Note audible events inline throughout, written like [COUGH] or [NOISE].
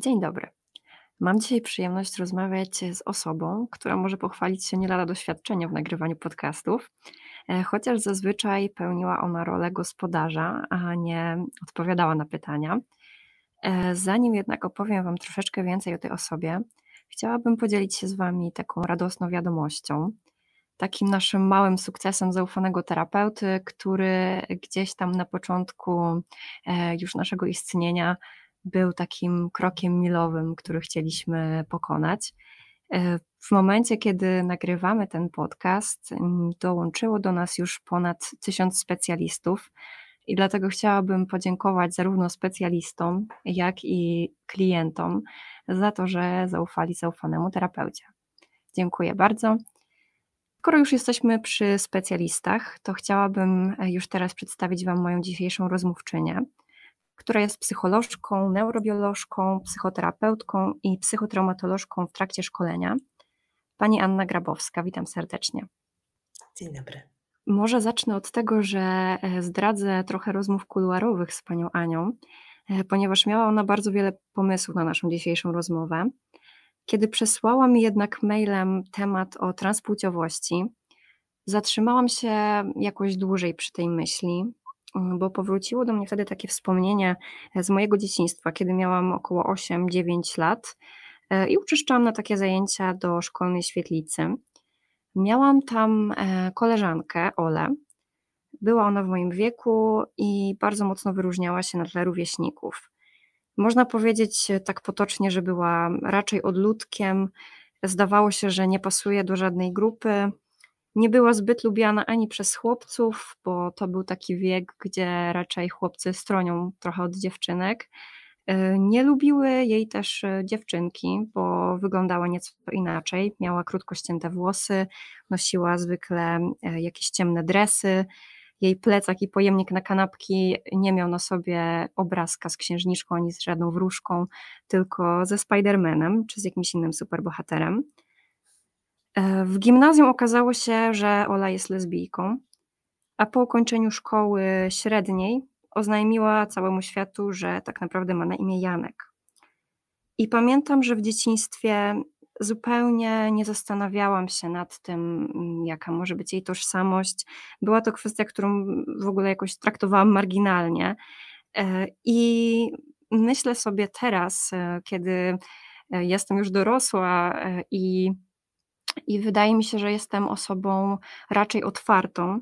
Dzień dobry. Mam dzisiaj przyjemność rozmawiać z osobą, która może pochwalić się nie lada doświadczeniem w nagrywaniu podcastów, e, chociaż zazwyczaj pełniła ona rolę gospodarza, a nie odpowiadała na pytania. E, zanim jednak opowiem Wam troszeczkę więcej o tej osobie, chciałabym podzielić się z Wami taką radosną wiadomością, takim naszym małym sukcesem zaufanego terapeuty, który gdzieś tam na początku e, już naszego istnienia był takim krokiem milowym, który chcieliśmy pokonać. E, w momencie, kiedy nagrywamy ten podcast, dołączyło do nas już ponad tysiąc specjalistów. I dlatego chciałabym podziękować zarówno specjalistom, jak i klientom za to, że zaufali zaufanemu terapeucie. Dziękuję bardzo. Skoro już jesteśmy przy specjalistach, to chciałabym już teraz przedstawić Wam moją dzisiejszą rozmówczynię która jest psycholożką, neurobiolożką, psychoterapeutką i psychotraumatolożką w trakcie szkolenia. Pani Anna Grabowska, witam serdecznie. Dzień dobry. Może zacznę od tego, że e, zdradzę trochę rozmów kuluarowych z panią Anią, e, ponieważ miała ona bardzo wiele pomysłów na naszą dzisiejszą rozmowę. Kiedy przesłała mi jednak mailem temat o transpłciowości, zatrzymałam się jakoś dłużej przy tej myśli, bo powróciło do mnie wtedy takie wspomnienie e, z mojego dzieciństwa, kiedy miałam około 8-9 lat e, i uczęszczałam na takie zajęcia do szkolnej świetlicy. Miałam tam e, koleżankę, Olę. Była ona w moim wieku i bardzo mocno wyróżniała się na tle rówieśników. Można powiedzieć tak potocznie, że była raczej odludkiem. Zdawało się, że nie pasuje do żadnej grupy, nie była zbyt lubiana ani przez chłopców, bo to był taki wiek, gdzie raczej chłopcy stronią trochę od dziewczynek. E, nie lubiły jej też e, dziewczynki, bo wyglądała nieco inaczej. Miała krótko ścięte włosy, nosiła zwykle e, jakieś ciemne dresy. Jej plecak i pojemnik na kanapki nie miał na sobie obrazka z księżniczką ani z żadną wróżką, tylko ze Spidermanem czy z jakimś innym superbohaterem. E, w gimnazjum okazało się, że Ola jest lesbijką, a po ukończeniu szkoły średniej oznajmiła całemu światu, że tak naprawdę ma na imię Janek. I pamiętam, że w dzieciństwie zupełnie nie zastanawiałam się nad tym, jaka może być jej tożsamość. Była to kwestia, którą w ogóle jakoś traktowałam marginalnie. E, I myślę sobie teraz, e, kiedy jestem już dorosła i i wydaje mi się, że jestem osobą raczej otwartą,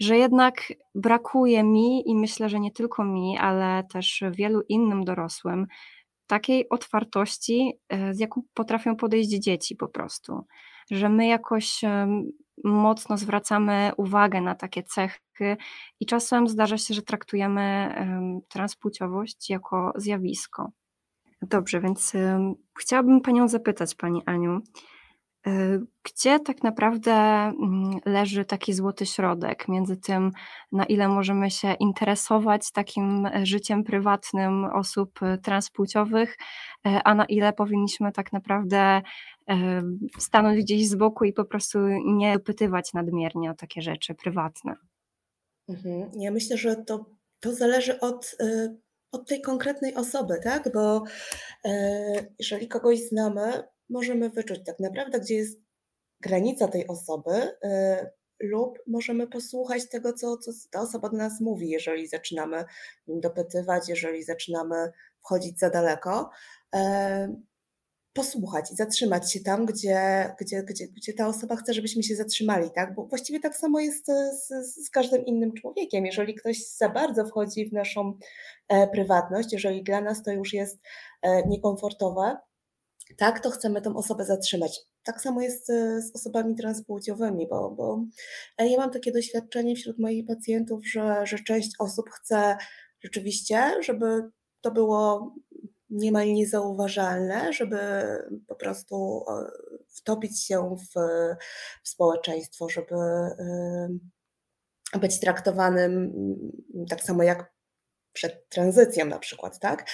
że jednak brakuje mi i myślę, że nie tylko mi, ale też wielu innym dorosłym, takiej otwartości, e, z jaką potrafią podejść dzieci po prostu. Że my jakoś mocno zwracamy uwagę na takie cechy i czasem zdarza się, że traktujemy transpłciowość jako zjawisko. Dobrze, więc chciałabym Panią zapytać, Pani Aniu, gdzie tak naprawdę mm, leży taki złoty środek między tym, na ile możemy się interesować takim e, życiem prywatnym osób e, transpłciowych, a na ile powinniśmy tak naprawdę stanąć gdzieś z boku i po prostu nie dopytywać nadmiernie o takie rzeczy prywatne? Mhm. Ja myślę, że to, to zależy od, od tej konkretnej osoby, tak? Bo jeżeli kogoś znamy, możemy wyczuć tak naprawdę, gdzie jest granica tej osoby, y, lub możemy posłuchać tego, co, co ta osoba do nas mówi, jeżeli zaczynamy dopytywać, jeżeli zaczynamy wchodzić za daleko. E, posłuchać i zatrzymać się tam, gdzie, gdzie, gdzie, gdzie ta osoba chce, żebyśmy się zatrzymali, tak? Bo właściwie tak samo jest z, z każdym innym człowiekiem. Jeżeli ktoś za bardzo wchodzi w naszą e, prywatność, jeżeli dla nas to już jest e, niekomfortowe, tak, to chcemy tą osobę zatrzymać. Tak samo jest e, z osobami transpłciowymi, bo, bo e, ja mam takie doświadczenie wśród moich pacjentów, że, że część osób chce rzeczywiście, żeby to było niemal niezauważalne, żeby po prostu e, wtopić się w, w społeczeństwo, żeby być traktowanym tak samo jak przed tranzycją na przykład, tak?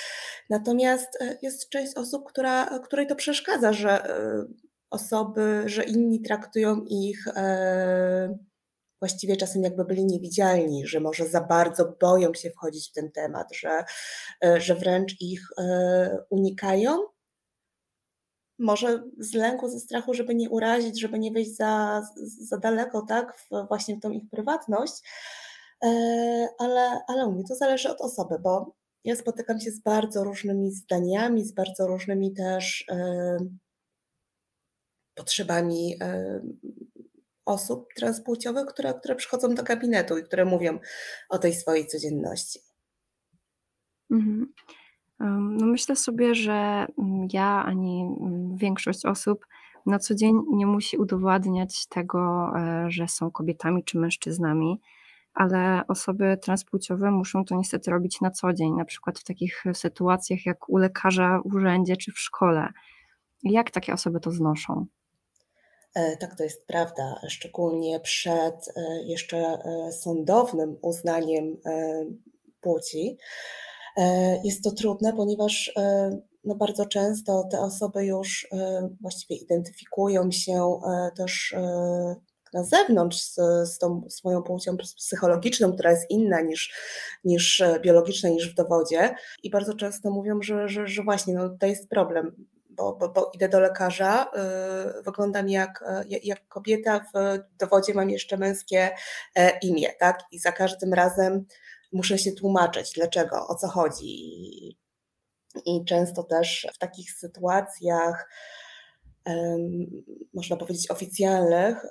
Natomiast e, jest część osób, która, której to przeszkadza, że e, osoby, że inni traktują ich e, właściwie czasem jakby byli niewidzialni, że może za bardzo boją się wchodzić w ten temat, że, że wręcz ich unikają. Może z lęku, ze strachu, żeby nie urazić, żeby nie wejść za, za daleko, tak, w właśnie w tą ich prywatność. E, ale, ale mówię, to zależy od osoby, bo ja spotykam się z bardzo różnymi zdaniami, z bardzo różnymi też potrzebami osób transpłciowych, które, które przychodzą do gabinetu i które mówią o tej swojej codzienności. Mhm. No myślę sobie, że mm, ja ani mm, większość osób na co dzień nie musi udowadniać tego, e, że są kobietami czy mężczyznami, ale osoby transpłciowe muszą to niestety robić na co dzień, na przykład w takich sytuacjach jak u lekarza w urzędzie czy w szkole. Jak takie osoby to znoszą? E, tak, to jest prawda, szczególnie przed e, jeszcze e, sądownym uznaniem płci. Jest to trudne, ponieważ no bardzo często te osoby już właściwie identyfikują się też na zewnątrz z, z tą swoją płcią psychologiczną, która jest inna niż, niż biologiczna, niż w dowodzie. I bardzo często mówią, że, że, że właśnie no, to jest problem bo, bo, bo idę do lekarza, yy, wyglądam jak, yy, jak kobieta, w dowodzie mam jeszcze męskie e, imię, tak? I za każdym razem muszę się tłumaczyć, dlaczego, o co chodzi. I często też w takich sytuacjach, można powiedzieć, oficjalnych,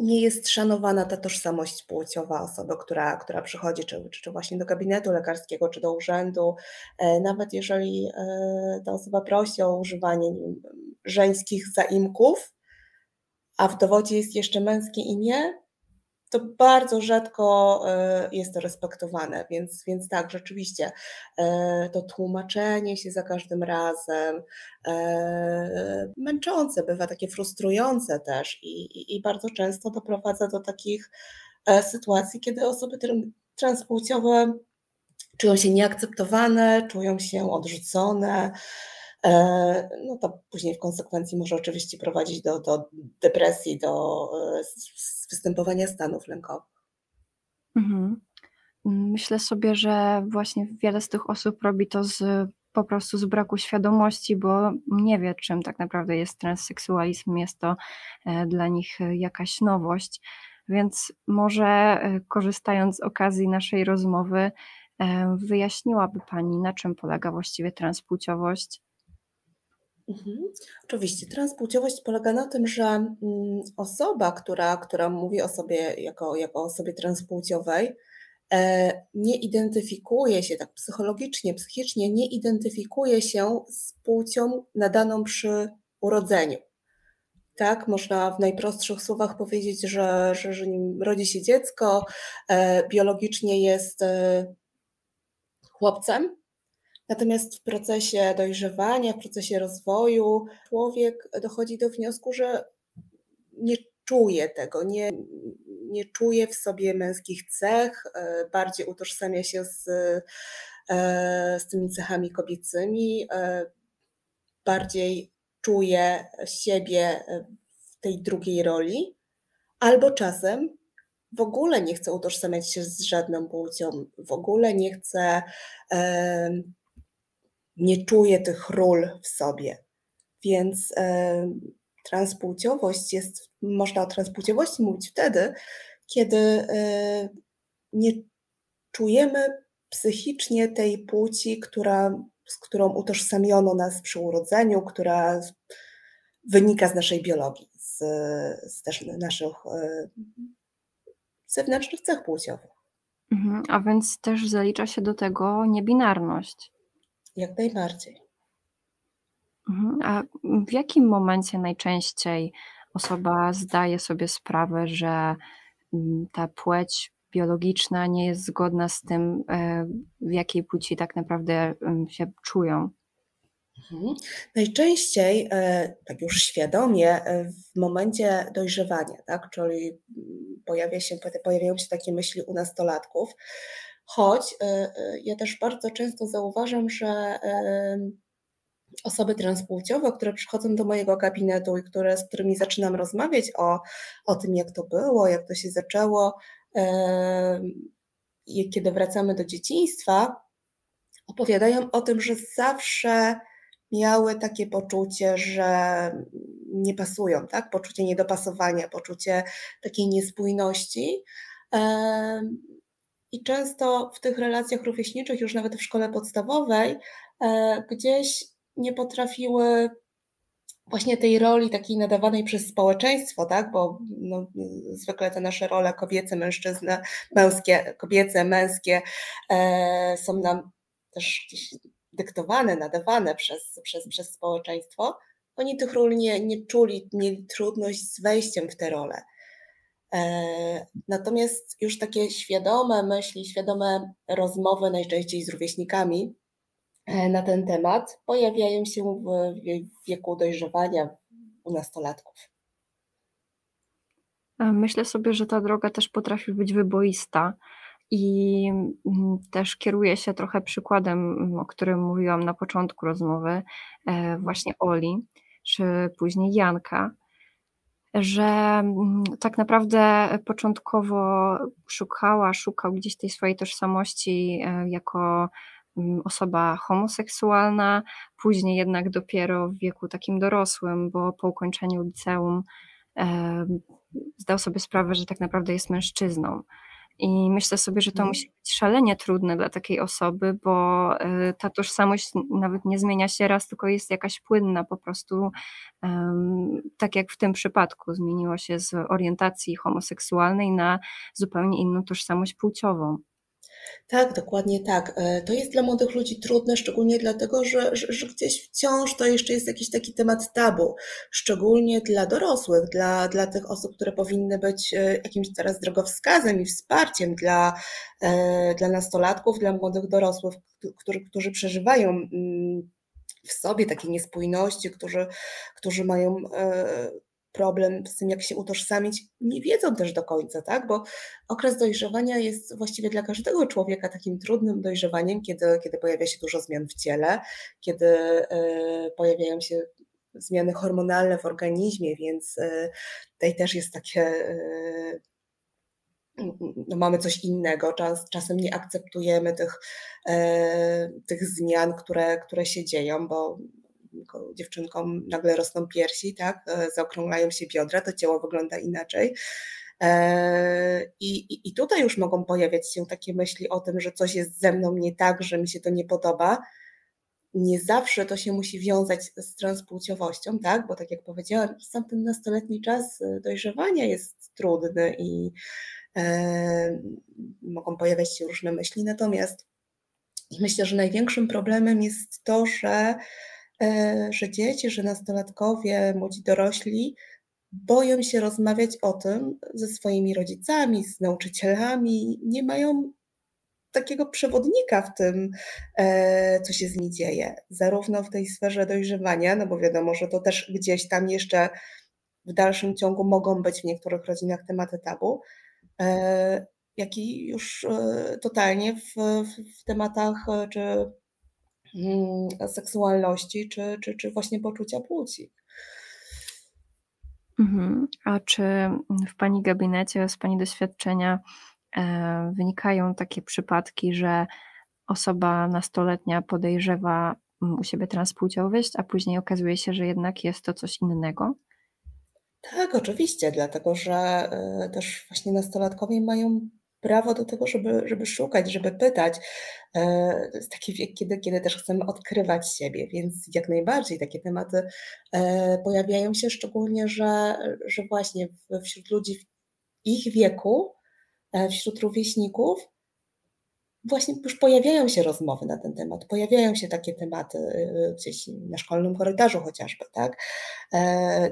nie jest szanowana ta tożsamość płciowa osoby, która, która przychodzi, czy, czy, właśnie do gabinetu lekarskiego, czy do urzędu. E, nawet jeżeli e, ta osoba prosi o używanie żeńskich zaimków, a w dowodzie jest jeszcze męskie imię, to bardzo rzadko e, jest to respektowane, więc, więc tak, rzeczywiście e, to tłumaczenie się za każdym razem e, męczące, bywa takie frustrujące też i, i, i bardzo często doprowadza do takich sytuacji, kiedy osoby transpłciowe czują się nieakceptowane, czują się odrzucone, no to później w konsekwencji może oczywiście prowadzić do, do depresji, do występowania stanów lękowych. Mhm. Myślę sobie, że właśnie wiele z tych osób robi to z, po prostu z braku świadomości, bo nie wie, czym tak naprawdę jest transseksualizm. Jest to e, dla nich jakaś nowość. Więc może e, korzystając z okazji naszej rozmowy, e, wyjaśniłaby Pani, na czym polega właściwie transpłciowość? Mhm. Oczywiście, transpłciowość polega na tym, że mm, osoba, która, która mówi o sobie jako, jako osobie transpłciowej, e, nie identyfikuje się tak psychologicznie, psychicznie, nie identyfikuje się z płcią nadaną przy urodzeniu. Tak, można w najprostszych słowach powiedzieć, że, że, że rodzi się dziecko, e, biologicznie jest e, chłopcem, Natomiast w procesie dojrzewania, w procesie rozwoju, człowiek dochodzi do wniosku, że nie czuje tego, nie, nie czuje w sobie męskich cech, e, bardziej utożsamia się z, e, z tymi cechami kobiecymi, e, bardziej czuje siebie w tej drugiej roli, albo czasem w ogóle nie chce utożsamiać się z żadną płcią, w ogóle nie chce nie czuje tych ról w sobie. Więc e, transpłciowość jest, można o transpłciowości mówić wtedy, kiedy e, nie czujemy psychicznie tej płci, która, z którą utożsamiono nas przy urodzeniu, która wynika z naszej biologii, z, z też naszych e, zewnętrznych cech płciowych. Mhm, a więc też zalicza się do tego niebinarność. Jak najbardziej. Mhm. A w jakim momencie najczęściej osoba zdaje sobie sprawę, że mm, ta płeć biologiczna nie jest zgodna z tym, e, w jakiej płci tak naprawdę się czują? Mhm. Najczęściej, e, tak już świadomie, e, w momencie dojrzewania, tak, czyli mm, pojawia się, pojawiają się takie myśli u nastolatków, Choć e, e, ja też bardzo często zauważam, że osoby transpłciowe, które przychodzą do mojego gabinetu i które, z którymi zaczynam rozmawiać o, o tym, jak to było, jak to się zaczęło, i kiedy wracamy do dzieciństwa, opowiadają o tym, że zawsze miały takie poczucie, że nie pasują, tak? Poczucie niedopasowania, poczucie takiej niespójności. I często w tych relacjach rówieśniczych, już nawet w szkole podstawowej, e, gdzieś nie potrafiły właśnie tej roli takiej nadawanej przez społeczeństwo, tak? bo no, zwykle te nasze role kobiece, mężczyzny, męskie, kobiece, męskie e, są nam też gdzieś dyktowane, nadawane przez, przez, przez społeczeństwo, oni tych ról nie, nie czuli, mieli trudność z wejściem w te role. E, natomiast już takie świadome myśli, świadome rozmowy najczęściej z rówieśnikami e, na ten temat pojawiają się w wieku dojrzewania u nastolatków. Myślę sobie, że ta droga też potrafi być wyboista i mm, też kieruję się trochę przykładem, o którym mówiłam na początku rozmowy, e, właśnie Oli, czy później Janka, że mm, tak naprawdę początkowo szukała, szukał gdzieś tej swojej tożsamości e, jako mm, osoba homoseksualna, później jednak dopiero w wieku takim dorosłym, bo po ukończeniu liceum e, zdał sobie sprawę, że tak naprawdę jest mężczyzną. I myślę sobie, że to mhm. musi być szalenie trudne dla takiej osoby, bo y, ta tożsamość nawet nie zmienia się raz, tylko jest jakaś płynna, po prostu tak jak w tym przypadku zmieniło się z orientacji homoseksualnej na zupełnie inną tożsamość płciową. Tak, dokładnie tak. E, to jest dla młodych ludzi trudne, szczególnie dlatego, że, że, że, gdzieś wciąż to jeszcze jest jakiś taki temat tabu, szczególnie dla dorosłych, dla, dla tych osób, które powinny być e, jakimś teraz drogowskazem i wsparciem dla, e, dla nastolatków, dla młodych dorosłych, którzy, którzy przeżywają mm, w sobie takie niespójności, którzy, którzy mają problem z tym, jak się utożsamić, nie wiedzą też do końca, tak? Bo okres dojrzewania jest właściwie dla każdego człowieka takim trudnym dojrzewaniem, kiedy, kiedy pojawia się dużo zmian w ciele, kiedy y, pojawiają się zmiany hormonalne w organizmie, więc y, tutaj też jest takie. Y, no mamy coś innego, czas, czasem nie akceptujemy tych, tych zmian, które, które się dzieją, bo dziewczynkom nagle rosną piersi, tak, e, zaokrąglają się biodra, to ciało wygląda inaczej. E, I, i, tutaj już mogą pojawiać się takie myśli o tym, że coś jest ze mną nie tak, że mi się to nie podoba. Nie zawsze to się musi wiązać z transpłciowością, tak? Bo tak jak powiedziałam, sam ten nastoletni czas e, dojrzewania jest trudny i e, mogą pojawiać się różne myśli. Natomiast myślę, że największym problemem jest to, że że dzieci, że nastolatkowie, młodzi dorośli boją się rozmawiać o tym ze swoimi rodzicami, z nauczycielami, nie mają takiego przewodnika w tym, e, co się z nimi dzieje, zarówno w tej sferze dojrzewania, no bo wiadomo, że to też gdzieś tam jeszcze w dalszym ciągu mogą być w niektórych rodzinach tematy tabu, e, jak i już totalnie w, w tematach czy seksualności czy, czy, czy właśnie poczucia płci. Mhm. A czy w Pani gabinecie, z Pani doświadczenia e, wynikają takie przypadki, że osoba nastoletnia podejrzewa mm, u siebie transpłciowość, a później okazuje się, że jednak jest to coś innego? Tak, oczywiście, dlatego że e, też właśnie nastolatkowie mają prawo do tego, żeby, żeby szukać, żeby pytać. E, to jest taki wiek, kiedy, kiedy też chcemy odkrywać siebie, więc jak najbardziej takie tematy e, pojawiają się, szczególnie, że, że właśnie wśród ludzi w ich wieku, e, wśród rówieśników, właśnie już pojawiają się rozmowy na ten temat, pojawiają się takie tematy gdzieś na szkolnym korytarzu chociażby, tak?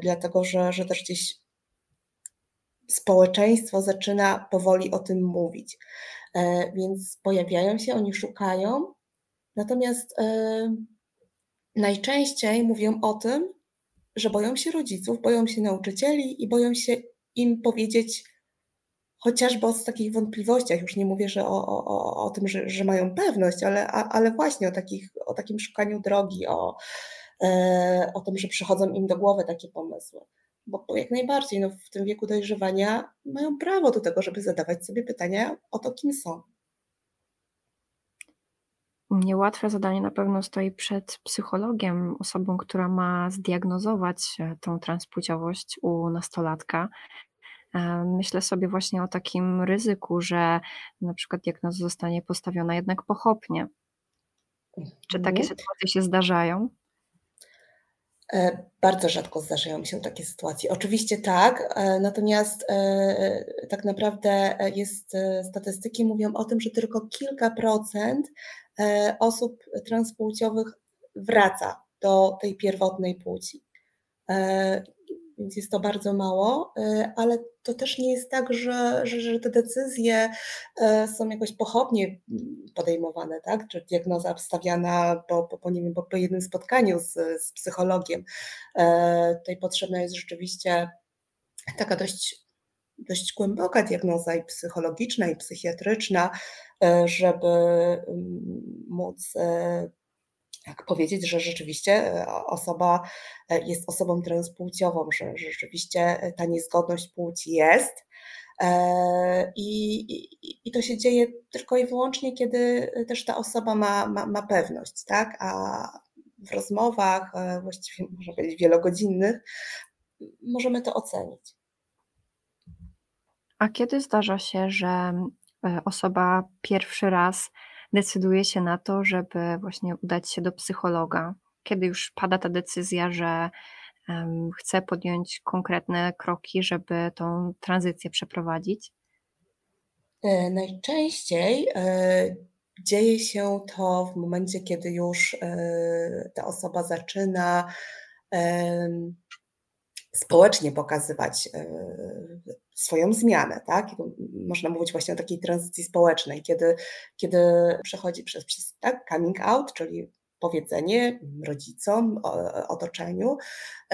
Dlatego, że, że też gdzieś społeczeństwo zaczyna powoli o tym mówić. E, więc pojawiają się, oni szukają, natomiast e, najczęściej mówią o tym, że boją się rodziców, boją się nauczycieli i boją się im powiedzieć chociażby o takich wątpliwościach, już nie mówię, że o, o, o tym, że, że mają pewność, ale, ale właśnie o, takich, o takim szukaniu drogi, o, o tym, że przychodzą im do głowy takie pomysły. Bo, jak najbardziej no, w tym wieku dojrzewania mają prawo do tego, żeby zadawać sobie pytania o to, kim są. Niełatwe zadanie na pewno stoi przed psychologiem, osobą, która ma zdiagnozować e, tą transpłciowość u nastolatka. E, myślę sobie właśnie o takim ryzyku, że na przykład diagnoza zostanie postawiona jednak pochopnie. Czy takie Mhm. sytuacje się zdarzają? E, bardzo rzadko zdarzają się takie sytuacje. Oczywiście tak, e, natomiast e, tak naprawdę jest statystyki mówią o tym, że tylko kilka procent osób transpłciowych wraca do tej pierwotnej płci więc jest to bardzo mało, y, ale to też nie jest tak, że, że, że te decyzje y, są jakoś pochopnie mm, podejmowane, tak? Czy diagnoza wstawiana po, po, po, wiem, po, po jednym spotkaniu z, z psychologiem. E, tutaj potrzebna jest rzeczywiście taka dość dość głęboka diagnoza i psychologiczna, i psychiatryczna, żeby mm, móc jak powiedzieć, że rzeczywiście e, osoba e, jest osobą transpłciową, że, że rzeczywiście e, ta niezgodność płci jest. I, i, I, to się dzieje tylko i wyłącznie, kiedy też ta osoba ma, ma, ma pewność, tak? A w rozmowach, właściwie [LAUGHS] można powiedzieć wielogodzinnych, możemy to ocenić. A kiedy zdarza się, że osoba pierwszy raz decyduje się na to, żeby właśnie udać się do psychologa? Kiedy już pada ta decyzja, że um, chce podjąć konkretne kroki, żeby tą tranzycję przeprowadzić? E, najczęściej e, dzieje się to w momencie, kiedy już e, ta osoba zaczyna społecznie pokazywać e, swoją zmianę, tak? Można mówić właśnie o takiej tranzycji społecznej, kiedy, kiedy przechodzi przez, przez tak, coming out, czyli powiedzenie rodzicom, otoczeniu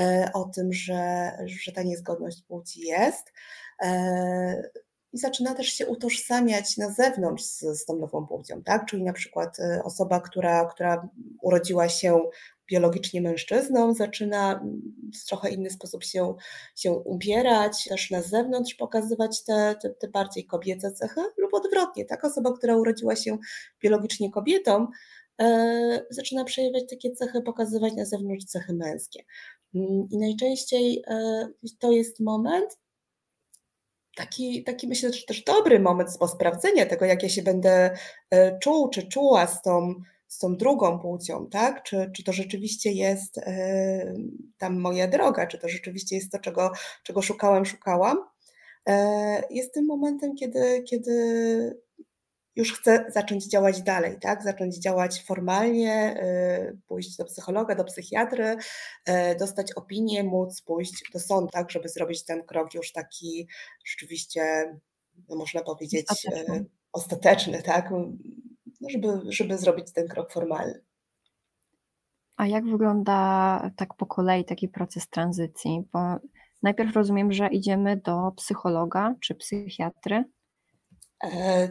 e, o tym, że, że ta niezgodność płci jest. E, I zaczyna też się utożsamiać na zewnątrz z, z tą nową płcią, tak? Czyli na przykład osoba, która, która urodziła się biologicznie mężczyzną, zaczyna w trochę inny sposób się, się ubierać, też na zewnątrz pokazywać te, te, te bardziej kobiece cechy, lub odwrotnie, tak? Osoba, która urodziła się biologicznie kobietą, e, zaczyna przejawiać takie cechy, pokazywać na zewnątrz cechy męskie. Mm, I najczęściej e, to jest moment, taki, taki myślę, że też dobry moment po sprawdzenia tego, jak ja się będę e, czuł, czy czuła z tą z tą drugą płcią, tak? Czy, czy to rzeczywiście jest yy, tam moja droga, czy to rzeczywiście jest to, czego, czego szukałam, szukałam. Yy, jest tym momentem, kiedy, kiedy już chcę zacząć działać dalej, tak? Zacząć działać formalnie, yy, pójść do psychologa, do psychiatry, dostać opinię, móc pójść do sądu, tak? Żeby zrobić ten krok już taki rzeczywiście, no można powiedzieć, ostateczny, ostateczny tak? Żeby, żeby zrobić ten krok formalny. A jak wygląda tak po kolei taki proces tranzycji? Bo najpierw rozumiem, że idziemy do psychologa czy psychiatry. E,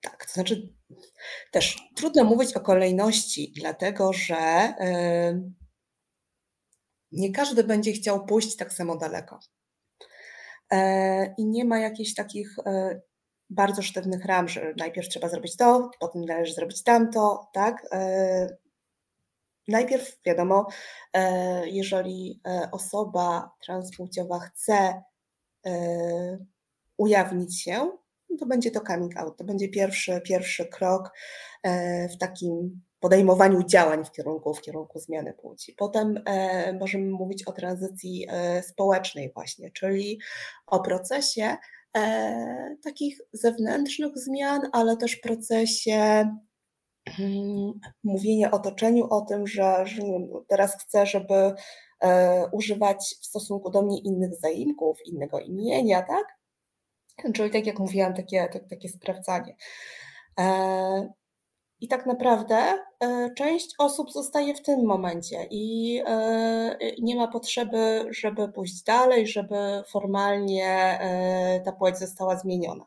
tak, to znaczy też trudno mówić o kolejności, dlatego że e, nie każdy będzie chciał pójść tak samo daleko. E, I nie ma jakichś takich e, bardzo sztywnych ram, że najpierw trzeba zrobić to, potem należy zrobić tamto, tak? E, najpierw wiadomo, e, jeżeli e, osoba transpłciowa chce ujawnić się, to będzie to coming out, to będzie pierwszy, pierwszy krok w takim podejmowaniu działań w kierunku, w kierunku zmiany płci. Potem możemy mówić o tranzycji społecznej właśnie, czyli o procesie, e, takich zewnętrznych zmian, ale też procesie mm, mówienia otoczeniu o tym, że, że teraz chcę, żeby e, używać w stosunku do mnie innych zaimków, innego imienia, tak? Czyli tak jak mówiłam, takie, tak, takie sprawdzanie. E, i tak naprawdę e, część osób zostaje w tym momencie i e, nie ma potrzeby, żeby pójść dalej, żeby formalnie e, ta płeć została zmieniona.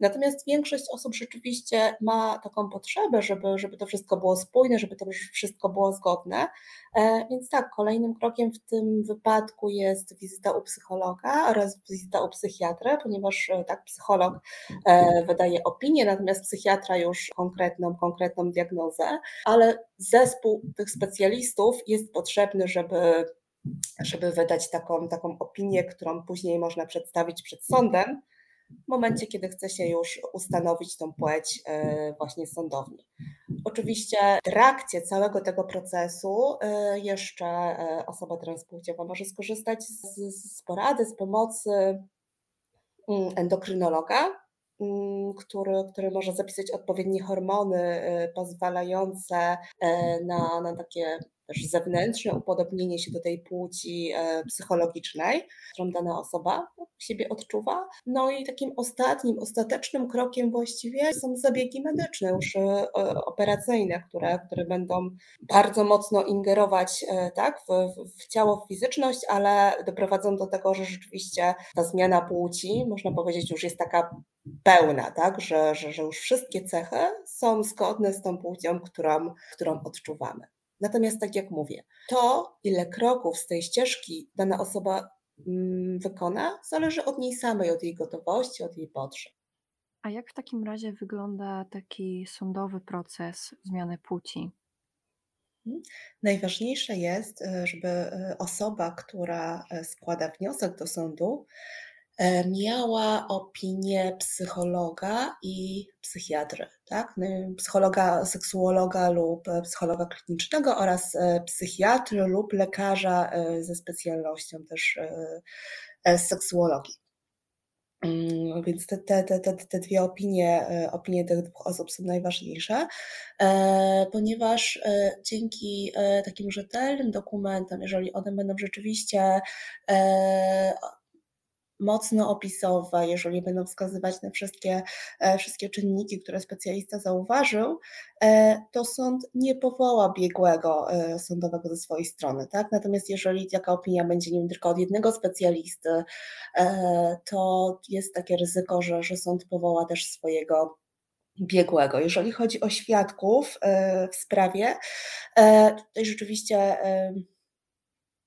Natomiast większość osób rzeczywiście ma taką potrzebę, żeby, żeby to wszystko było spójne, żeby to wszystko było zgodne. E, więc tak, kolejnym krokiem w tym wypadku jest wizyta u psychologa oraz wizyta u psychiatra, ponieważ e, tak, psycholog e, wydaje opinię, natomiast psychiatra już konkretną, konkretną diagnozę, ale zespół tych specjalistów jest potrzebny, żeby żeby wydać taką, taką opinię, którą później można przedstawić przed sądem, w momencie, kiedy chce się już ustanowić tą płeć e, właśnie sądowni. Oczywiście w trakcie całego tego procesu e, jeszcze e, osoba transpłciowa może skorzystać z, z porady, z pomocy mm, endokrynologa, mm, który, który może zapisać odpowiednie hormony pozwalające na, na takie też zewnętrzne upodobnienie się do tej płci e, psychologicznej, którą dana osoba siebie odczuwa. No i takim ostatnim, ostatecznym krokiem właściwie są zabiegi medyczne, już e, operacyjne, które, które będą bardzo mocno ingerować e, tak, w, w ciało, w fizyczność, ale doprowadzą do tego, że rzeczywiście ta zmiana płci, można powiedzieć, już jest taka pełna, tak, że, że, że już wszystkie cechy są zgodne z tą płcią, którą, którą odczuwamy. Natomiast tak jak mówię, to ile kroków z tej ścieżki dana osoba mm, wykona, zależy od niej samej, od jej gotowości, od jej potrzeb. A jak w takim razie wygląda taki sądowy proces zmiany płci? Mhm. Najważniejsze jest, e, żeby e, osoba, która e, składa wniosek do sądu, miała opinię psychologa i psychiatry, tak? No psychologa, seksuologa lub e, psychologa klinicznego oraz e, psychiatry lub lekarza ze specjalnością też seksuologii. Mm, więc te, te, te, te, dwie opinie, opinie tych dwóch osób są najważniejsze, ponieważ dzięki takim rzetelnym dokumentom, jeżeli one będą rzeczywiście mocno opisowe, jeżeli będą wskazywać na wszystkie, e, wszystkie czynniki, które specjalista zauważył, e, to sąd nie powoła biegłego e, sądowego ze swojej strony. Tak? Natomiast jeżeli taka opinia będzie nie tylko od jednego specjalisty, to jest takie ryzyko, że, że sąd powoła też swojego biegłego. Jeżeli chodzi o świadków w sprawie, tutaj rzeczywiście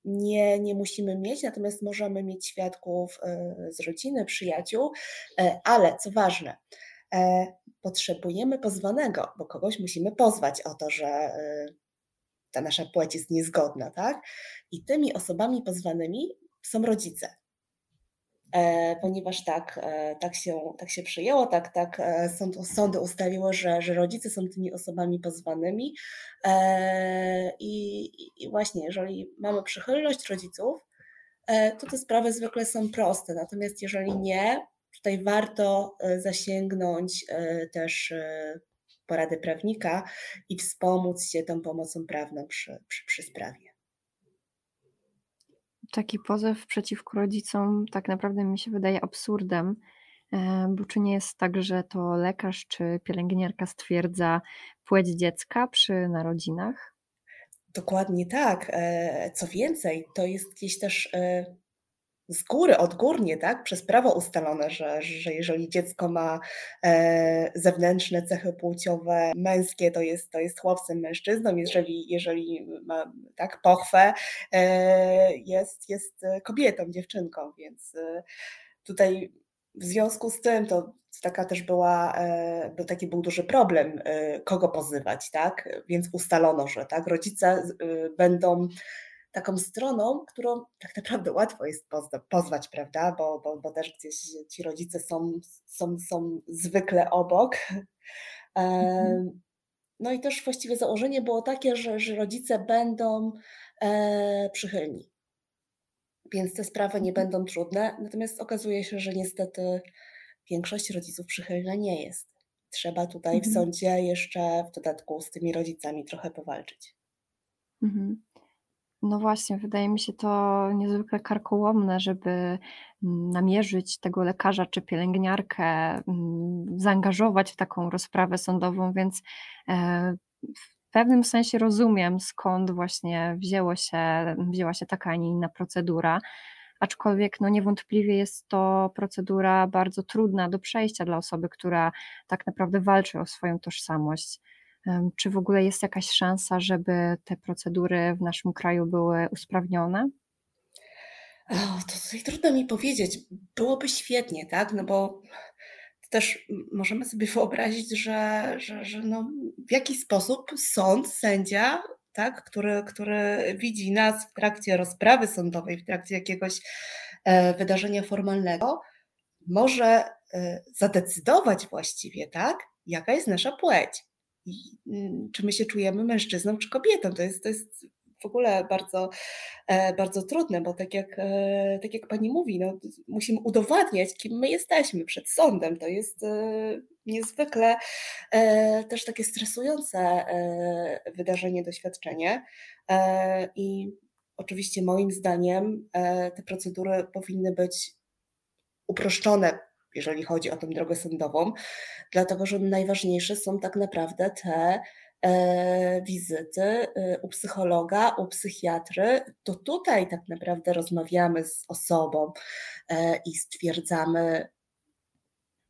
nie, nie musimy mieć, natomiast możemy mieć świadków e, z rodziny, przyjaciół, e, ale co ważne, e, potrzebujemy pozwanego, bo kogoś musimy pozwać o to, że ta nasza płeć jest niezgodna, tak? I tymi osobami pozwanymi są rodzice. E, ponieważ tak, e, tak, się, tak się przyjęło, tak, tak e, sąd, sądy ustaliły, że, że rodzice są tymi osobami pozwanymi. I, i właśnie jeżeli mamy przychylność rodziców, to te sprawy zwykle są proste, natomiast jeżeli nie, tutaj warto zasięgnąć też porady prawnika i wspomóc się tą pomocą prawną przy, przy, przy sprawie taki pozew przeciwko rodzicom tak naprawdę mi się wydaje absurdem, e, bo czy nie jest tak, że to lekarz czy pielęgniarka stwierdza płeć dziecka przy narodzinach? Dokładnie tak. E, co więcej, to jest gdzieś też e, z góry, odgórnie, tak, przez prawo ustalone, że, że jeżeli dziecko ma e, zewnętrzne cechy płciowe męskie, to jest, to jest chłopcem, mężczyzną, jeżeli, jeżeli ma tak, pochwę, e, jest, jest kobietą, dziewczynką, więc e, tutaj w związku z tym to taka też była, e, taki był duży problem, e, kogo pozywać, tak, więc ustalono, że tak, rodzice e, będą taką stroną, którą tak naprawdę łatwo jest pozwać, prawda? Bo, bo, bo też gdzieś ci rodzice są, są, są zwykle obok. [LAUGHS] Mhm. No i też właściwie założenie było takie, że, że rodzice będą e, przychylni. Więc te sprawy nie mhm. będą trudne. Natomiast okazuje się, że niestety większość rodziców przychylna nie jest. Trzeba tutaj w mhm. sądzie jeszcze w dodatku z tymi rodzicami trochę powalczyć. Mhm. No właśnie, wydaje mi się to niezwykle karkołomne, żeby mm, namierzyć tego lekarza czy pielęgniarkę, mm, zaangażować w taką rozprawę sądową, więc e, w pewnym sensie rozumiem, skąd właśnie wzięło się, wzięła się taka, a nie inna procedura. aczkolwiek no niewątpliwie jest to procedura bardzo trudna do przejścia dla osoby, która tak naprawdę walczy o swoją tożsamość. Czy w ogóle jest jakaś szansa, żeby te procedury w naszym kraju były usprawnione? To tutaj trudno mi powiedzieć. Byłoby świetnie, tak? No bo też możemy sobie wyobrazić, że, że, że no, w jaki sposób sąd, sędzia, tak, który, który widzi nas w trakcie rozprawy sądowej, w trakcie jakiegoś e, wydarzenia formalnego, może e, zadecydować właściwie, tak, jaka jest nasza płeć. Mm, czy my się czujemy mężczyzną czy kobietą. To jest, to jest w ogóle bardzo, e, bardzo trudne, bo tak jak, e, tak jak pani mówi, no, musimy udowadniać, kim my jesteśmy przed sądem. To jest e, niezwykle też takie stresujące wydarzenie, doświadczenie. I oczywiście moim zdaniem te procedury powinny być uproszczone jeżeli chodzi o tę drogę sądową, dlatego że najważniejsze są tak naprawdę te E, wizyty e, u psychologa, u psychiatry, to tutaj tak naprawdę rozmawiamy z osobą e, i stwierdzamy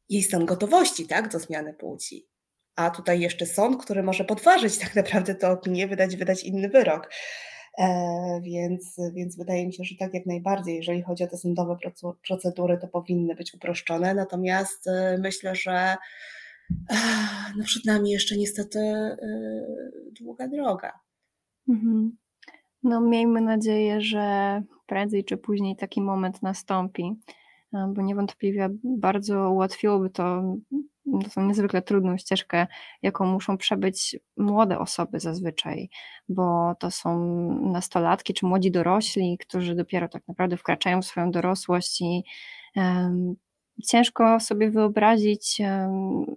jej stan gotowości tak, do zmiany płci. A tutaj jeszcze sąd, który może podważyć tak naprawdę tę opinię, wydać, wydać inny wyrok. E, więc, więc wydaje mi się, że tak jak najbardziej, jeżeli chodzi o te sądowe procedury, to powinny być uproszczone. Natomiast myślę, że no przed nami jeszcze niestety długa droga. Mhm. No miejmy nadzieję, że prędzej czy później taki moment nastąpi, bo niewątpliwie bardzo ułatwiłoby to tą niezwykle trudną ścieżkę, jaką muszą przebyć młode osoby zazwyczaj, bo to są nastolatki czy młodzi dorośli, którzy dopiero tak naprawdę wkraczają w swoją dorosłość i ciężko sobie wyobrazić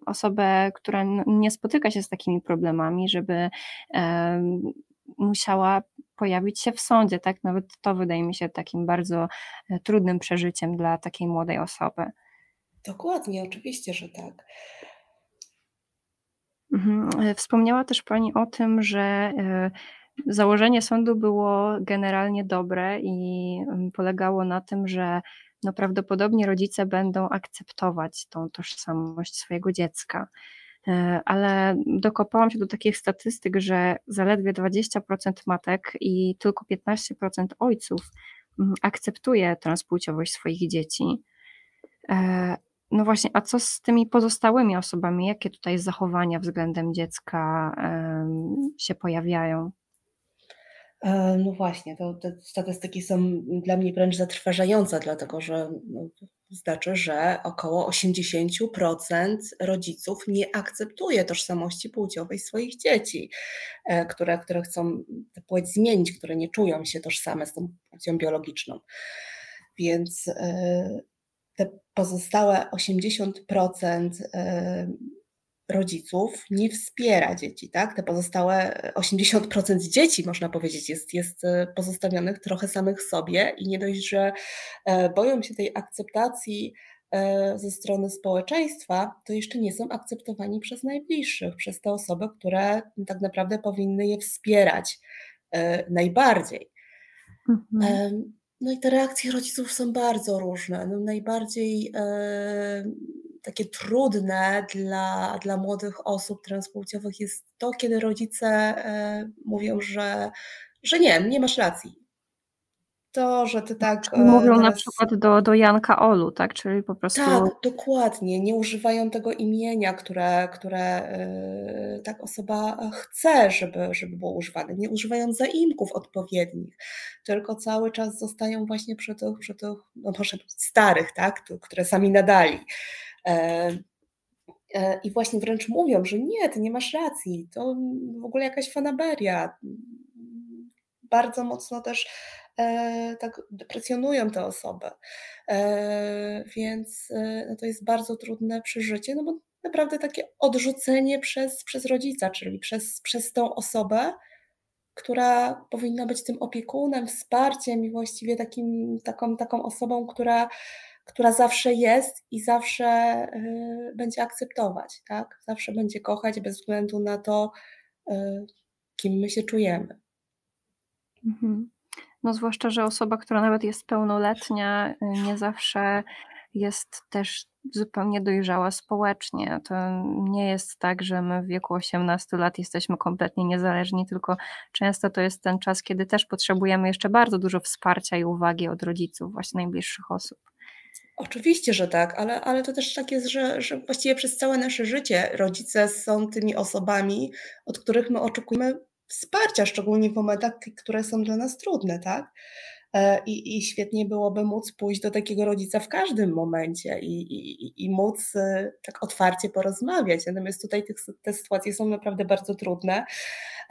osobę, która nie spotyka się z takimi problemami, żeby musiała pojawić się w sądzie, tak? Nawet to wydaje mi się takim bardzo e, trudnym przeżyciem dla takiej młodej osoby. Dokładnie, oczywiście, że tak. Mhm. E, wspomniała też Pani o tym, że e, założenie sądu było generalnie dobre i polegało na tym, że no prawdopodobnie rodzice będą akceptować tą tożsamość swojego dziecka. E, ale dokopałam się do takich statystyk, że zaledwie 20% matek i tylko 15% ojców akceptuje transpłciowość swoich dzieci. No właśnie, a co z tymi pozostałymi osobami? Jakie tutaj zachowania względem dziecka się pojawiają? E, no właśnie, to te statystyki są dla mnie wręcz zatrważające, dlatego że no, znaczy, że około 80% rodziców nie akceptuje tożsamości płciowej swoich dzieci, e, które, które chcą tę płeć zmienić, które nie czują się tożsame z tą płcią biologiczną. Więc e, te pozostałe 80% rodziców nie wspiera dzieci, tak? Te pozostałe 80% dzieci, można powiedzieć, jest, jest e, pozostawionych trochę samych sobie i nie dość, że e, boją się tej akceptacji e, ze strony społeczeństwa, to jeszcze nie są akceptowani przez najbliższych, przez te osoby, które tak naprawdę powinny je wspierać najbardziej. Mhm. No i te reakcje rodziców są bardzo różne. No najbardziej takie trudne dla, dla młodych osób transpłciowych jest to, kiedy rodzice e, mówią, że, że nie, nie masz racji. To, że ty tak. E, mówią teraz... na przykład do, do Janka Olu, tak? Czyli po prostu. Tak, dokładnie. Nie używają tego imienia, które, które yy, tak osoba chce, żeby, żeby było używane. Nie używają zaimków odpowiednich, tylko cały czas zostają właśnie przy tych, przy tych no może starych, tak? które sami nadali. E, e, I właśnie wręcz mówią, że nie, ty nie masz racji, to w ogóle jakaś fanaberia. Bardzo mocno też e, tak deprecjonują tę osobę. Więc no to jest bardzo trudne przeżycie, no bo naprawdę takie odrzucenie przez, przez rodzica, czyli przez, przez tą osobę, która powinna być tym opiekunem, wsparciem i właściwie takim, taką, taką osobą, która która zawsze jest i zawsze będzie akceptować, tak? Zawsze będzie kochać bez względu na to, kim my się czujemy. Mhm. No zwłaszcza, że osoba, która nawet jest pełnoletnia, y, nie zawsze jest też zupełnie dojrzała społecznie. To nie jest tak, że my w wieku 18 lat jesteśmy kompletnie niezależni, tylko często to jest ten czas, kiedy też potrzebujemy jeszcze bardzo dużo wsparcia i uwagi od rodziców, właśnie najbliższych osób. Oczywiście, że tak, ale, ale to też tak jest, że, że właściwie przez całe nasze życie rodzice są tymi osobami, od których my oczekujemy wsparcia, szczególnie w momentach, które są dla nas trudne, tak? E, I, I świetnie byłoby móc pójść do takiego rodzica w każdym momencie i, i, i móc e, tak otwarcie porozmawiać. Natomiast tutaj te, te sytuacje są naprawdę bardzo trudne.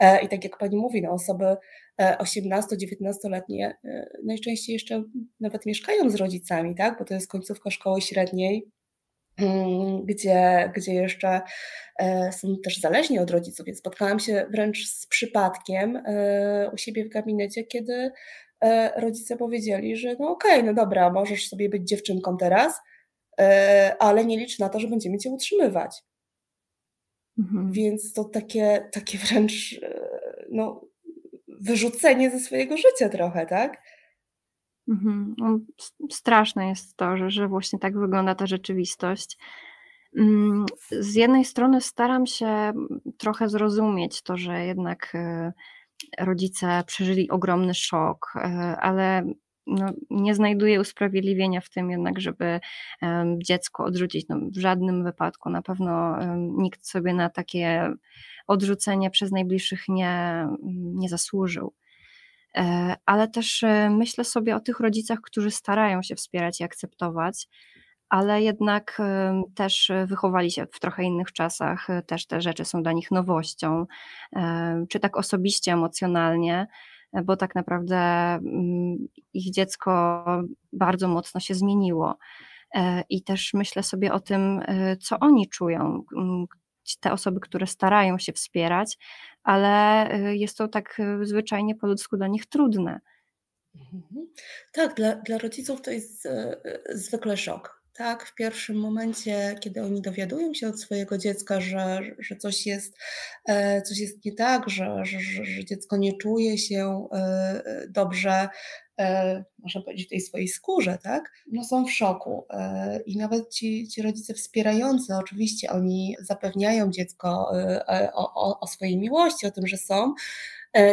E, I tak jak pani mówi, no osoby 18-19-letnie najczęściej jeszcze nawet mieszkają z rodzicami, tak? bo to jest końcówka szkoły średniej gdzie, gdzie jeszcze są też zależni od rodziców, więc spotkałam się wręcz z przypadkiem u siebie w gabinecie, kiedy E, rodzice powiedzieli, że no okej, okay, no dobra, możesz sobie być dziewczynką teraz, e, ale nie licz na to, że będziemy cię utrzymywać. Mhm. Więc to takie, takie wręcz e, no, wyrzucenie ze swojego życia trochę, tak? Mhm. No, straszne jest to, że, że właśnie tak wygląda ta rzeczywistość. Mm, z jednej strony staram się trochę zrozumieć to, że jednak rodzice przeżyli ogromny szok, e, ale no, nie znajduję usprawiedliwienia w tym jednak, żeby dziecko odrzucić. No, w żadnym wypadku na pewno nikt sobie na takie odrzucenie przez najbliższych nie, nie zasłużył. E, ale też e, myślę sobie o tych rodzicach, którzy starają się wspierać i akceptować, ale jednak też wychowali się w trochę innych czasach, też te rzeczy są dla nich nowością, czy tak osobiście, emocjonalnie, bo tak naprawdę mm, ich dziecko bardzo mocno się zmieniło. E, I też myślę sobie o tym, e, co oni czują, te osoby, które starają się wspierać, ale e, jest to tak zwyczajnie po ludzku dla nich trudne. Mhm. Tak, dla, dla rodziców to jest zwykle szok tak, w pierwszym momencie, kiedy oni dowiadują się od swojego dziecka, że, że coś, jest, e, coś jest nie tak, że, że, że dziecko nie czuje się e, dobrze, e, można powiedzieć, tej swojej skórze, tak? No są w szoku. I nawet ci, ci rodzice wspierający, oczywiście oni zapewniają dziecko o, o, o swojej miłości, o tym, że są,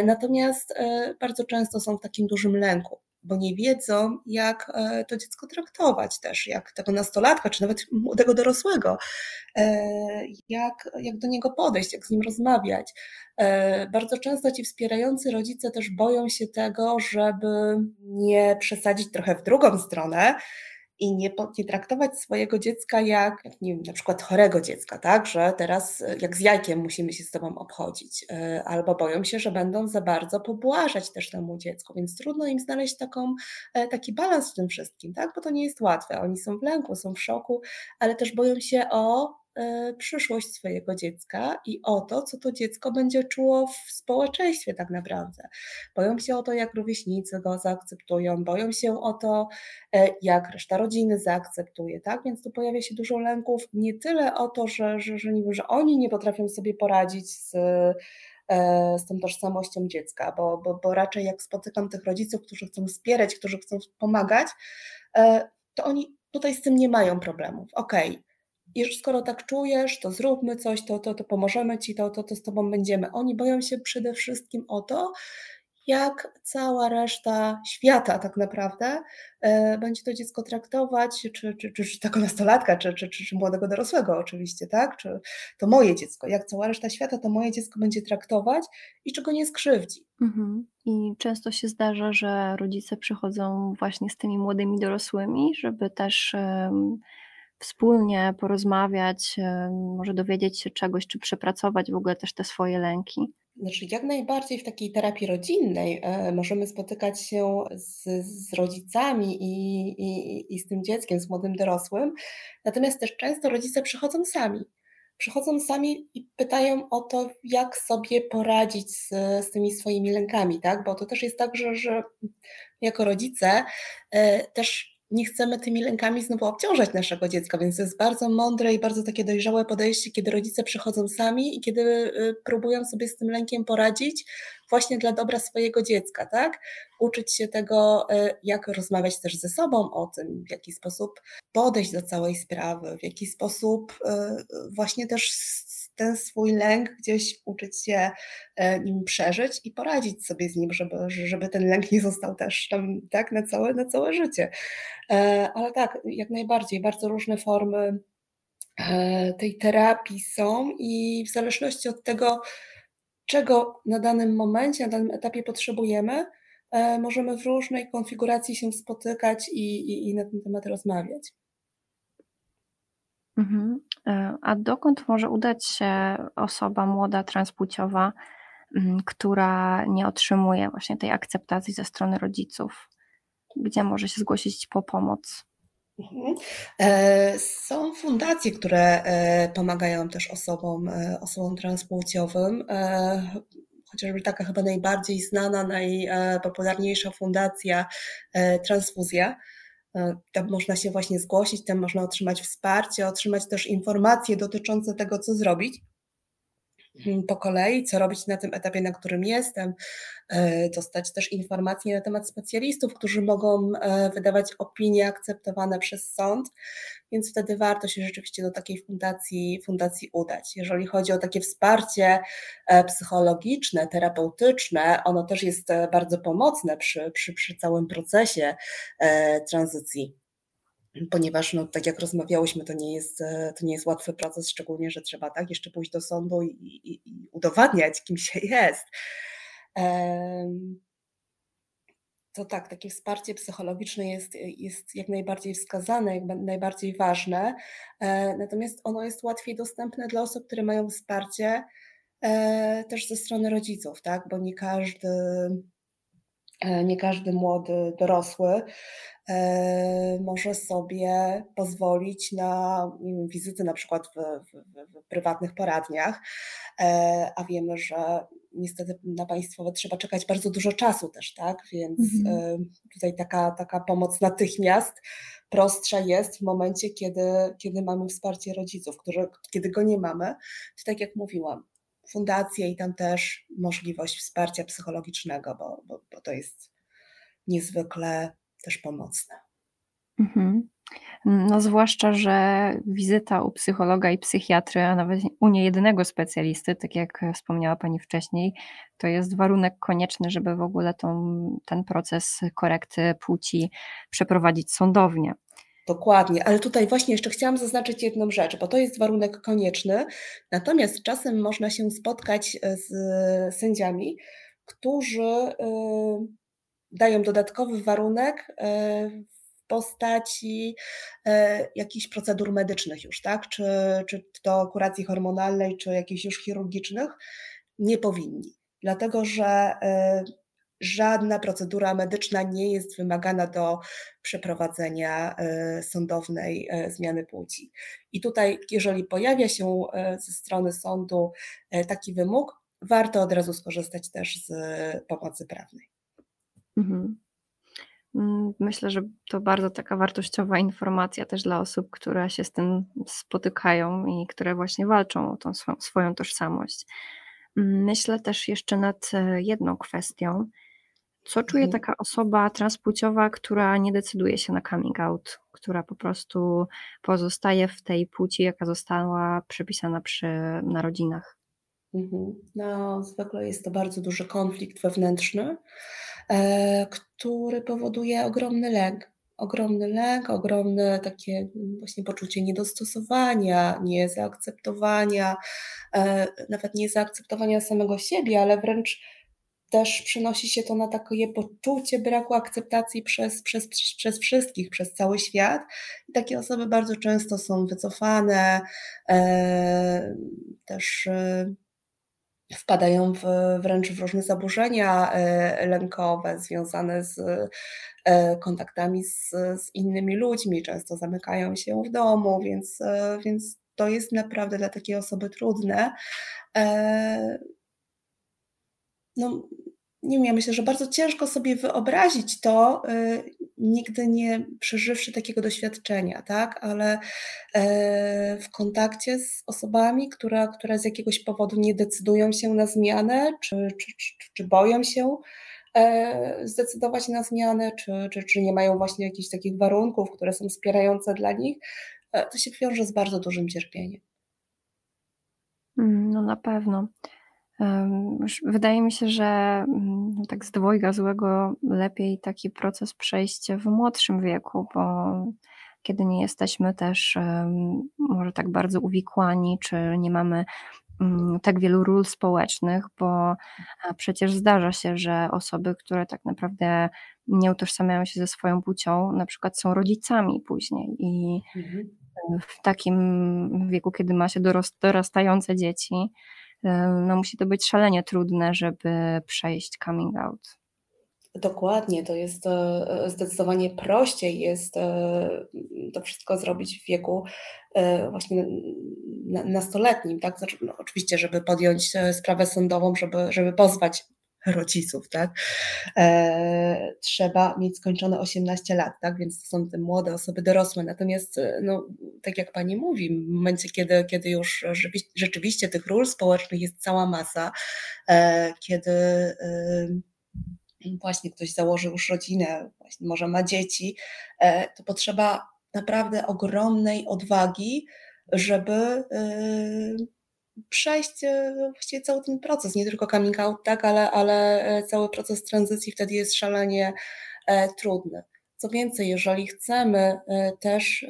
natomiast bardzo często są w takim dużym lęku bo nie wiedzą, jak e, to dziecko traktować też, jak tego nastolatka, czy nawet młodego dorosłego, e, jak, jak do niego podejść, jak z nim rozmawiać. E, bardzo często ci wspierający rodzice też boją się tego, żeby nie przesadzić trochę w drugą stronę, i nie, nie traktować swojego dziecka jak, nie wiem, na przykład chorego dziecka, tak, że teraz e, jak z jajkiem musimy się z tobą obchodzić, e, albo boją się, że będą za bardzo pobłażać też temu dziecku, więc trudno im znaleźć taką, e, taki balans w tym wszystkim, tak, bo to nie jest łatwe. Oni są w lęku, są w szoku, ale też boją się o przyszłość swojego dziecka i o to, co to dziecko będzie czuło w społeczeństwie tak naprawdę. Boją się o to, jak rówieśnicy go zaakceptują, boją się o to, e, jak reszta rodziny zaakceptuje, tak? Więc tu pojawia się dużo lęków, nie tyle o to, że, że, że, że oni nie potrafią sobie poradzić z, e, z tą tożsamością dziecka, bo, bo, bo raczej jak spotykam tych rodziców, którzy chcą wspierać, którzy chcą pomagać, to oni tutaj z tym nie mają problemów. Okej, okay i skoro tak czujesz, to zróbmy coś, to, to, to pomożemy ci, to, to, to z tobą będziemy. Oni boją się przede wszystkim o to, jak cała reszta świata tak naprawdę e, będzie to dziecko traktować, czy, czy, czy, czy tego nastolatka, czy, czy, czy, czy młodego dorosłego oczywiście, tak? Czy to moje dziecko, jak cała reszta świata to moje dziecko będzie traktować i czego nie skrzywdzi. Mhm. I często się zdarza, że rodzice przychodzą właśnie z tymi młodymi dorosłymi, żeby też wspólnie porozmawiać, e, może dowiedzieć się czegoś, czy przepracować w ogóle też te swoje lęki? Znaczy, jak najbardziej w takiej terapii rodzinnej e, możemy spotykać się z, z rodzicami i, i, i z tym dzieckiem, z młodym dorosłym, natomiast też często rodzice przychodzą sami. Przychodzą sami i pytają o to, jak sobie poradzić z, z tymi swoimi lękami, tak? Bo to też jest tak, że, że jako rodzice e, też nie chcemy tymi lękami znowu obciążać naszego dziecka, więc to jest bardzo mądre i bardzo takie dojrzałe podejście, kiedy rodzice przychodzą sami i kiedy y, próbują sobie z tym lękiem poradzić właśnie dla dobra swojego dziecka, tak? Uczyć się tego, y, jak rozmawiać też ze sobą o tym, w jaki sposób podejść do całej sprawy, w jaki sposób y, właśnie też ten swój lęk gdzieś uczyć się nim przeżyć i poradzić sobie z nim, żeby, żeby ten lęk nie został też tam tak na całe, na całe życie. E, ale tak, jak najbardziej, bardzo różne formy e, tej terapii są i w zależności od tego, czego na danym momencie, na danym etapie potrzebujemy, e, możemy w różnej konfiguracji się spotykać i, i, i na ten temat rozmawiać. Mhm. A dokąd może udać się osoba młoda, transpłciowa, mm, która nie otrzymuje właśnie tej akceptacji ze strony rodziców? gdzie może się zgłosić po pomoc? Mhm. E, są fundacje, które e, pomagają też osobom, e, osobom transpłciowym. Chociażby taka chyba najbardziej znana, najpopularniejsza fundacja Transfuzja. Tam można się właśnie zgłosić, tam można otrzymać wsparcie, otrzymać też informacje dotyczące tego, co zrobić. Po kolei, co robić na tym etapie, na którym jestem, e, dostać też informacje na temat specjalistów, którzy mogą e, wydawać opinie akceptowane przez sąd, więc wtedy warto się rzeczywiście do takiej fundacji, fundacji udać. Jeżeli chodzi o takie wsparcie e, psychologiczne, terapeutyczne, ono też jest bardzo pomocne przy, przy, przy całym procesie tranzycji ponieważ no, tak jak rozmawiałyśmy, to nie, jest, e, to nie jest łatwy proces, szczególnie, że trzeba tak jeszcze pójść do sądu i, i, i udowadniać, kim się [LAUGHS] jest. To tak, takie wsparcie psychologiczne jest, jest jak najbardziej wskazane, jak najbardziej ważne, e, natomiast ono jest łatwiej dostępne dla osób, które mają wsparcie e, też ze strony rodziców, tak? bo nie każdy, nie każdy młody dorosły E, może sobie pozwolić na wizyty na przykład w, w, w prywatnych poradniach, e, a wiemy, że niestety na państwowe trzeba czekać bardzo dużo czasu też, tak? Więc mhm. E, tutaj taka, taka pomoc natychmiast prostsza jest w momencie, kiedy, kiedy mamy wsparcie rodziców, kiedy go nie mamy, to tak jak mówiłam, fundacje i tam też możliwość wsparcia psychologicznego, bo, bo, bo to jest niezwykle też pomocne. Mhm. No zwłaszcza, że wizyta u psychologa i psychiatry, a nawet u niejednego specjalisty, tak jak wspomniała Pani wcześniej, to jest warunek konieczny, żeby w ogóle tą, ten proces korekty płci przeprowadzić sądownie. Dokładnie, ale tutaj właśnie jeszcze chciałam zaznaczyć jedną rzecz, bo to jest warunek konieczny, natomiast czasem można się spotkać z sędziami, którzy y, dają dodatkowy warunek e, w postaci e, jakichś procedur medycznych już, tak? Czy, czy to kuracji hormonalnej, czy jakichś już chirurgicznych, nie powinni. Dlatego, że e, żadna procedura medyczna nie jest wymagana do przeprowadzenia sądownej zmiany płci. I tutaj, jeżeli pojawia się ze strony sądu taki wymóg, warto od razu skorzystać też z pomocy prawnej. Mhm. Mm, myślę, że to bardzo taka wartościowa informacja też dla osób, które się z tym spotykają i które właśnie walczą o tą swoją tożsamość. Mm, myślę też jeszcze nad jedną kwestią. Co czuje mhm. taka osoba transpłciowa, która nie decyduje się na coming out, która po prostu pozostaje w tej płci, jaka została przypisana przy narodzinach? Mhm. No, zwykle jest to bardzo duży konflikt wewnętrzny, e, który powoduje ogromny lęk. Ogromny lęk, ogromne takie właśnie poczucie niedostosowania, niezaakceptowania, e, nawet nie zaakceptowania samego siebie, ale wręcz też przynosi się to na takie poczucie braku akceptacji przez, przez, przez wszystkich, przez cały świat. I takie osoby bardzo często są wycofane, e, też e, wpadają w, wręcz w różne zaburzenia e, lękowe związane z e, kontaktami z, z innymi ludźmi, często zamykają się w domu, więc, e, więc to jest naprawdę dla takiej osoby trudne. No, nie wiem, ja myślę, że bardzo ciężko sobie wyobrazić to, y, nigdy nie przeżywszy takiego doświadczenia, tak? Ale e, w kontakcie z osobami, które, które z jakiegoś powodu nie decydują się na zmianę, czy, czy, czy, czy boją się e, zdecydować na zmianę, czy, czy, czy nie mają właśnie jakichś takich warunków, które są wspierające dla nich, e, to się wiąże z bardzo dużym cierpieniem. Mm, no na pewno. Wydaje mi się, że mm, no tak z dwojga złego lepiej taki proces przejść w młodszym wieku, bo kiedy nie jesteśmy też może tak bardzo uwikłani, czy nie mamy mm, tak wielu ról społecznych, bo przecież zdarza się, że osoby, które tak naprawdę nie utożsamiają się ze swoją płcią, na przykład są rodzicami później i mhm. w takim wieku, kiedy ma się dorastające dzieci, no musi to być szalenie trudne, żeby przejść coming out. Dokładnie, to jest e, zdecydowanie prościej jest e, to wszystko zrobić w wieku e, właśnie nastoletnim, tak? Znaczy, no, oczywiście, żeby podjąć sprawę sądową, żeby, żeby pozwać rodziców, tak? E, trzeba mieć skończone 18 lat, tak? Więc to są te młode osoby dorosłe. Natomiast, e, no, tak jak pani mówi, w momencie, kiedy, kiedy już rzeczywiście tych ról społecznych jest cała masa, e, kiedy e, właśnie ktoś założy już rodzinę, może ma dzieci, e, to potrzeba naprawdę ogromnej odwagi, żeby e, przejść e, właściwie cały ten proces, nie tylko coming out, tak, ale, ale e, cały proces tranzycji wtedy jest szalenie e, trudny. Co więcej, jeżeli chcemy też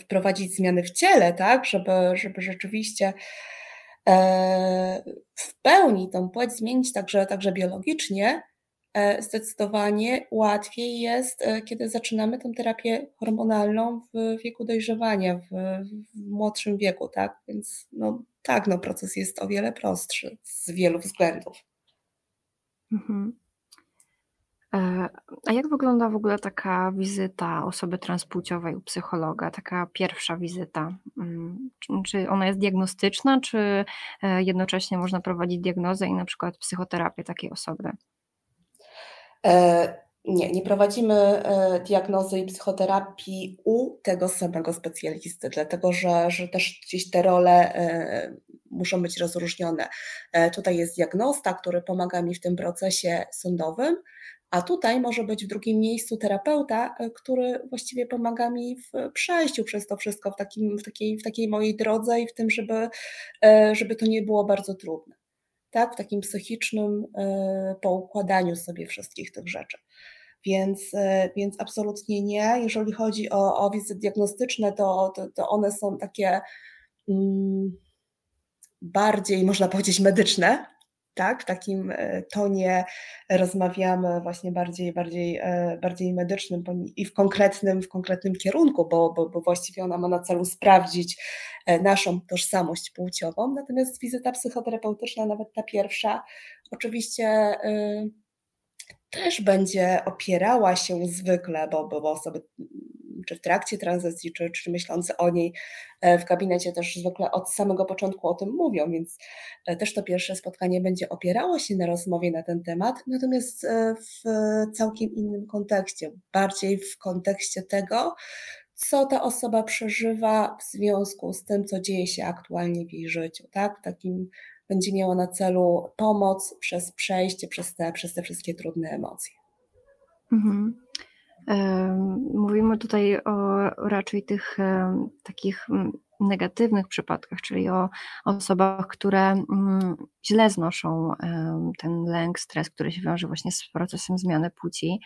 wprowadzić zmiany w ciele, tak, żeby, żeby rzeczywiście w pełni tą płeć zmienić także, także biologicznie, zdecydowanie łatwiej jest, e, kiedy zaczynamy tę terapię hormonalną w wieku dojrzewania, w, w młodszym wieku, tak? Więc no, tak, no, proces jest o wiele prostszy z wielu względów. Mhm. E, a jak wygląda w ogóle taka wizyta osoby transpłciowej u psychologa, taka pierwsza wizyta? Mm, czy ona jest diagnostyczna, czy jednocześnie można prowadzić diagnozę i na przykład psychoterapię takiej osoby? E, nie, nie prowadzimy e, diagnozy i psychoterapii u tego samego specjalisty, dlatego że, że też gdzieś te role e, muszą być rozróżnione. Tutaj jest diagnosta, który pomaga mi w tym procesie sądowym, a tutaj może być w drugim miejscu terapeuta, który właściwie pomaga mi w przejściu przez to wszystko, w, takim, w, takiej, w takiej mojej drodze i w tym, żeby, żeby to nie było bardzo trudne tak, w takim psychicznym e, poukładaniu sobie wszystkich tych rzeczy. Więc, e, więc absolutnie nie. Jeżeli chodzi o, o wizyty diagnostyczne, to, to, to one są takie mm, bardziej, można powiedzieć, medyczne, tak? W takim e, tonie rozmawiamy właśnie bardziej, bardziej, e, bardziej medycznym i w konkretnym, w konkretnym kierunku, bo, bo, bo właściwie ona ma na celu sprawdzić e, naszą tożsamość płciową. Natomiast wizyta psychoterapeutyczna, nawet ta pierwsza, oczywiście też będzie opierała się zwykle, bo, bo osoby czy w trakcie tranzycji, czy, czy myśląc o niej e, w gabinecie też zwykle od samego początku o tym mówią, więc e, też to pierwsze spotkanie będzie opierało się na rozmowie na ten temat, natomiast e, w całkiem innym kontekście, bardziej w kontekście tego, co ta osoba przeżywa w związku z tym, co dzieje się aktualnie w jej życiu, tak? Takim będzie miała na celu pomoc przez przejście przez te, przez te wszystkie trudne emocje. Mhm. Mówimy tutaj o raczej tych takich negatywnych przypadkach, czyli o osobach, które mm, źle znoszą ten lęk, stres, który się wiąże właśnie z procesem zmiany płci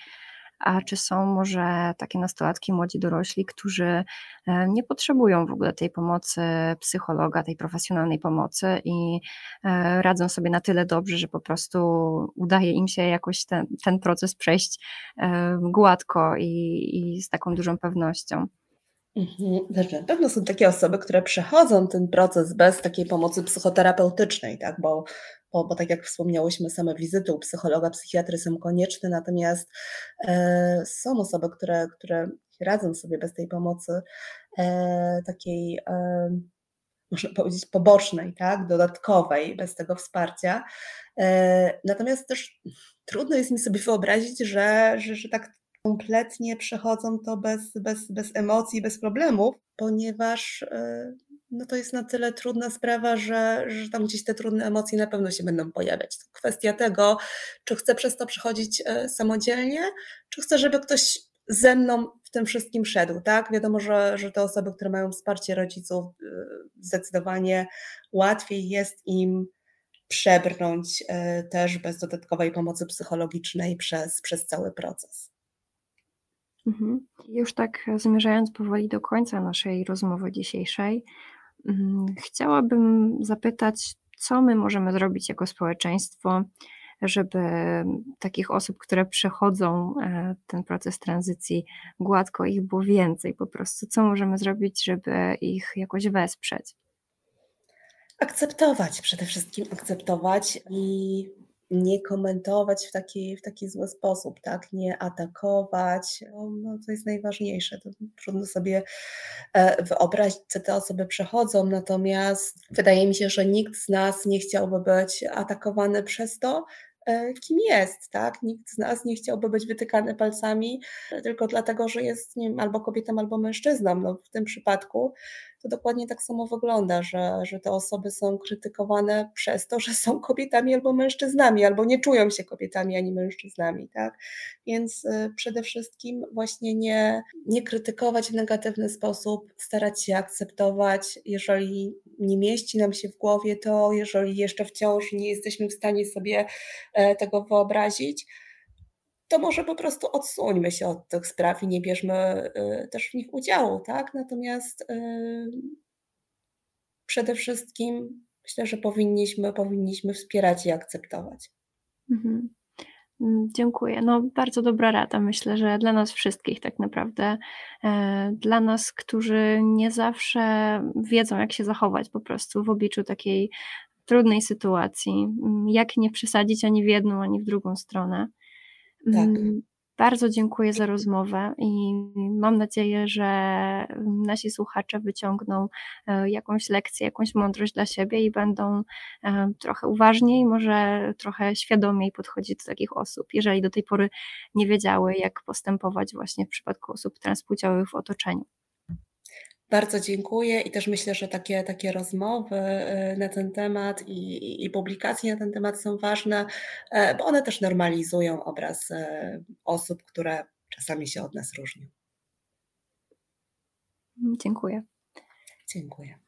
a czy są może takie nastolatki, młodzi dorośli, którzy e, nie potrzebują w ogóle tej pomocy psychologa, tej profesjonalnej pomocy i e, radzą sobie na tyle dobrze, że po prostu udaje im się jakoś ten, ten proces przejść e, gładko i, i z taką dużą pewnością. Mhm. Znaczy, na pewno są takie osoby, które przechodzą ten proces bez takiej pomocy psychoterapeutycznej, tak? bo bo, bo tak jak wspomniałyśmy, same wizyty u psychologa, psychiatry są konieczne, natomiast e, są osoby, które, które radzą sobie bez tej pomocy e, takiej e, można powiedzieć, pobocznej, tak, dodatkowej, bez tego wsparcia. Natomiast też trudno jest mi sobie wyobrazić, że, że, że tak kompletnie przechodzą to bez, bez, bez emocji, bez problemów, ponieważ no to jest na tyle trudna sprawa, że, że tam gdzieś te trudne emocje na pewno się będą pojawiać. To kwestia tego, czy chcę przez to przechodzić e, samodzielnie, czy chcę, żeby ktoś ze mną w tym wszystkim szedł, tak? Wiadomo, że, że te osoby, które mają wsparcie rodziców, e, zdecydowanie łatwiej jest im przebrnąć też bez dodatkowej pomocy psychologicznej przez, przez cały proces. Mhm. Już tak zmierzając powoli do końca naszej rozmowy dzisiejszej, chciałabym zapytać, co my możemy zrobić jako społeczeństwo, żeby takich osób, które przechodzą e, ten proces tranzycji gładko, ich było więcej po prostu. Co możemy zrobić, żeby ich jakoś wesprzeć? Akceptować, przede wszystkim akceptować i nie komentować w taki, w taki zły sposób, tak? Nie atakować. No, no, to jest najważniejsze. To trudno sobie e, wyobrazić, co te osoby przechodzą, natomiast wydaje mi się, że nikt z nas nie chciałby być atakowany przez to, e, kim jest, tak? Nikt z nas nie chciałby być wytykany palcami tylko dlatego, że jest nie wiem, albo kobietą, albo mężczyzną. No, w tym przypadku to dokładnie tak samo wygląda, że, że te osoby są krytykowane przez to, że są kobietami albo mężczyznami, albo nie czują się kobietami ani mężczyznami, tak? Więc y, przede wszystkim właśnie nie, nie krytykować w negatywny sposób, starać się akceptować, jeżeli nie mieści nam się w głowie to, jeżeli jeszcze wciąż nie jesteśmy w stanie sobie e, tego wyobrazić, to może po prostu odsuńmy się od tych spraw i nie bierzmy y, też w nich udziału, tak? Natomiast y, przede wszystkim myślę, że powinniśmy, powinniśmy wspierać i akceptować. Mhm. Mm, dziękuję. No, bardzo dobra rada. Myślę, że dla nas wszystkich tak naprawdę, e, dla nas, którzy nie zawsze wiedzą, jak się zachować po prostu w obliczu takiej trudnej sytuacji, mm, jak nie przesadzić ani w jedną, ani w drugą stronę. Tak. Mm, bardzo dziękuję za rozmowę i mam nadzieję, że nasi słuchacze wyciągną e, jakąś lekcję, jakąś mądrość dla siebie i będą e, trochę uważniej, może trochę świadomiej podchodzić do takich osób, jeżeli do tej pory nie wiedziały, jak postępować właśnie w przypadku osób transpłciowych w otoczeniu. Bardzo dziękuję i też myślę, że takie, takie rozmowy y, na ten temat i, i publikacje na ten temat są ważne, e, bo one też normalizują obraz e, osób, które czasami się od nas różnią. Dziękuję. Dziękuję.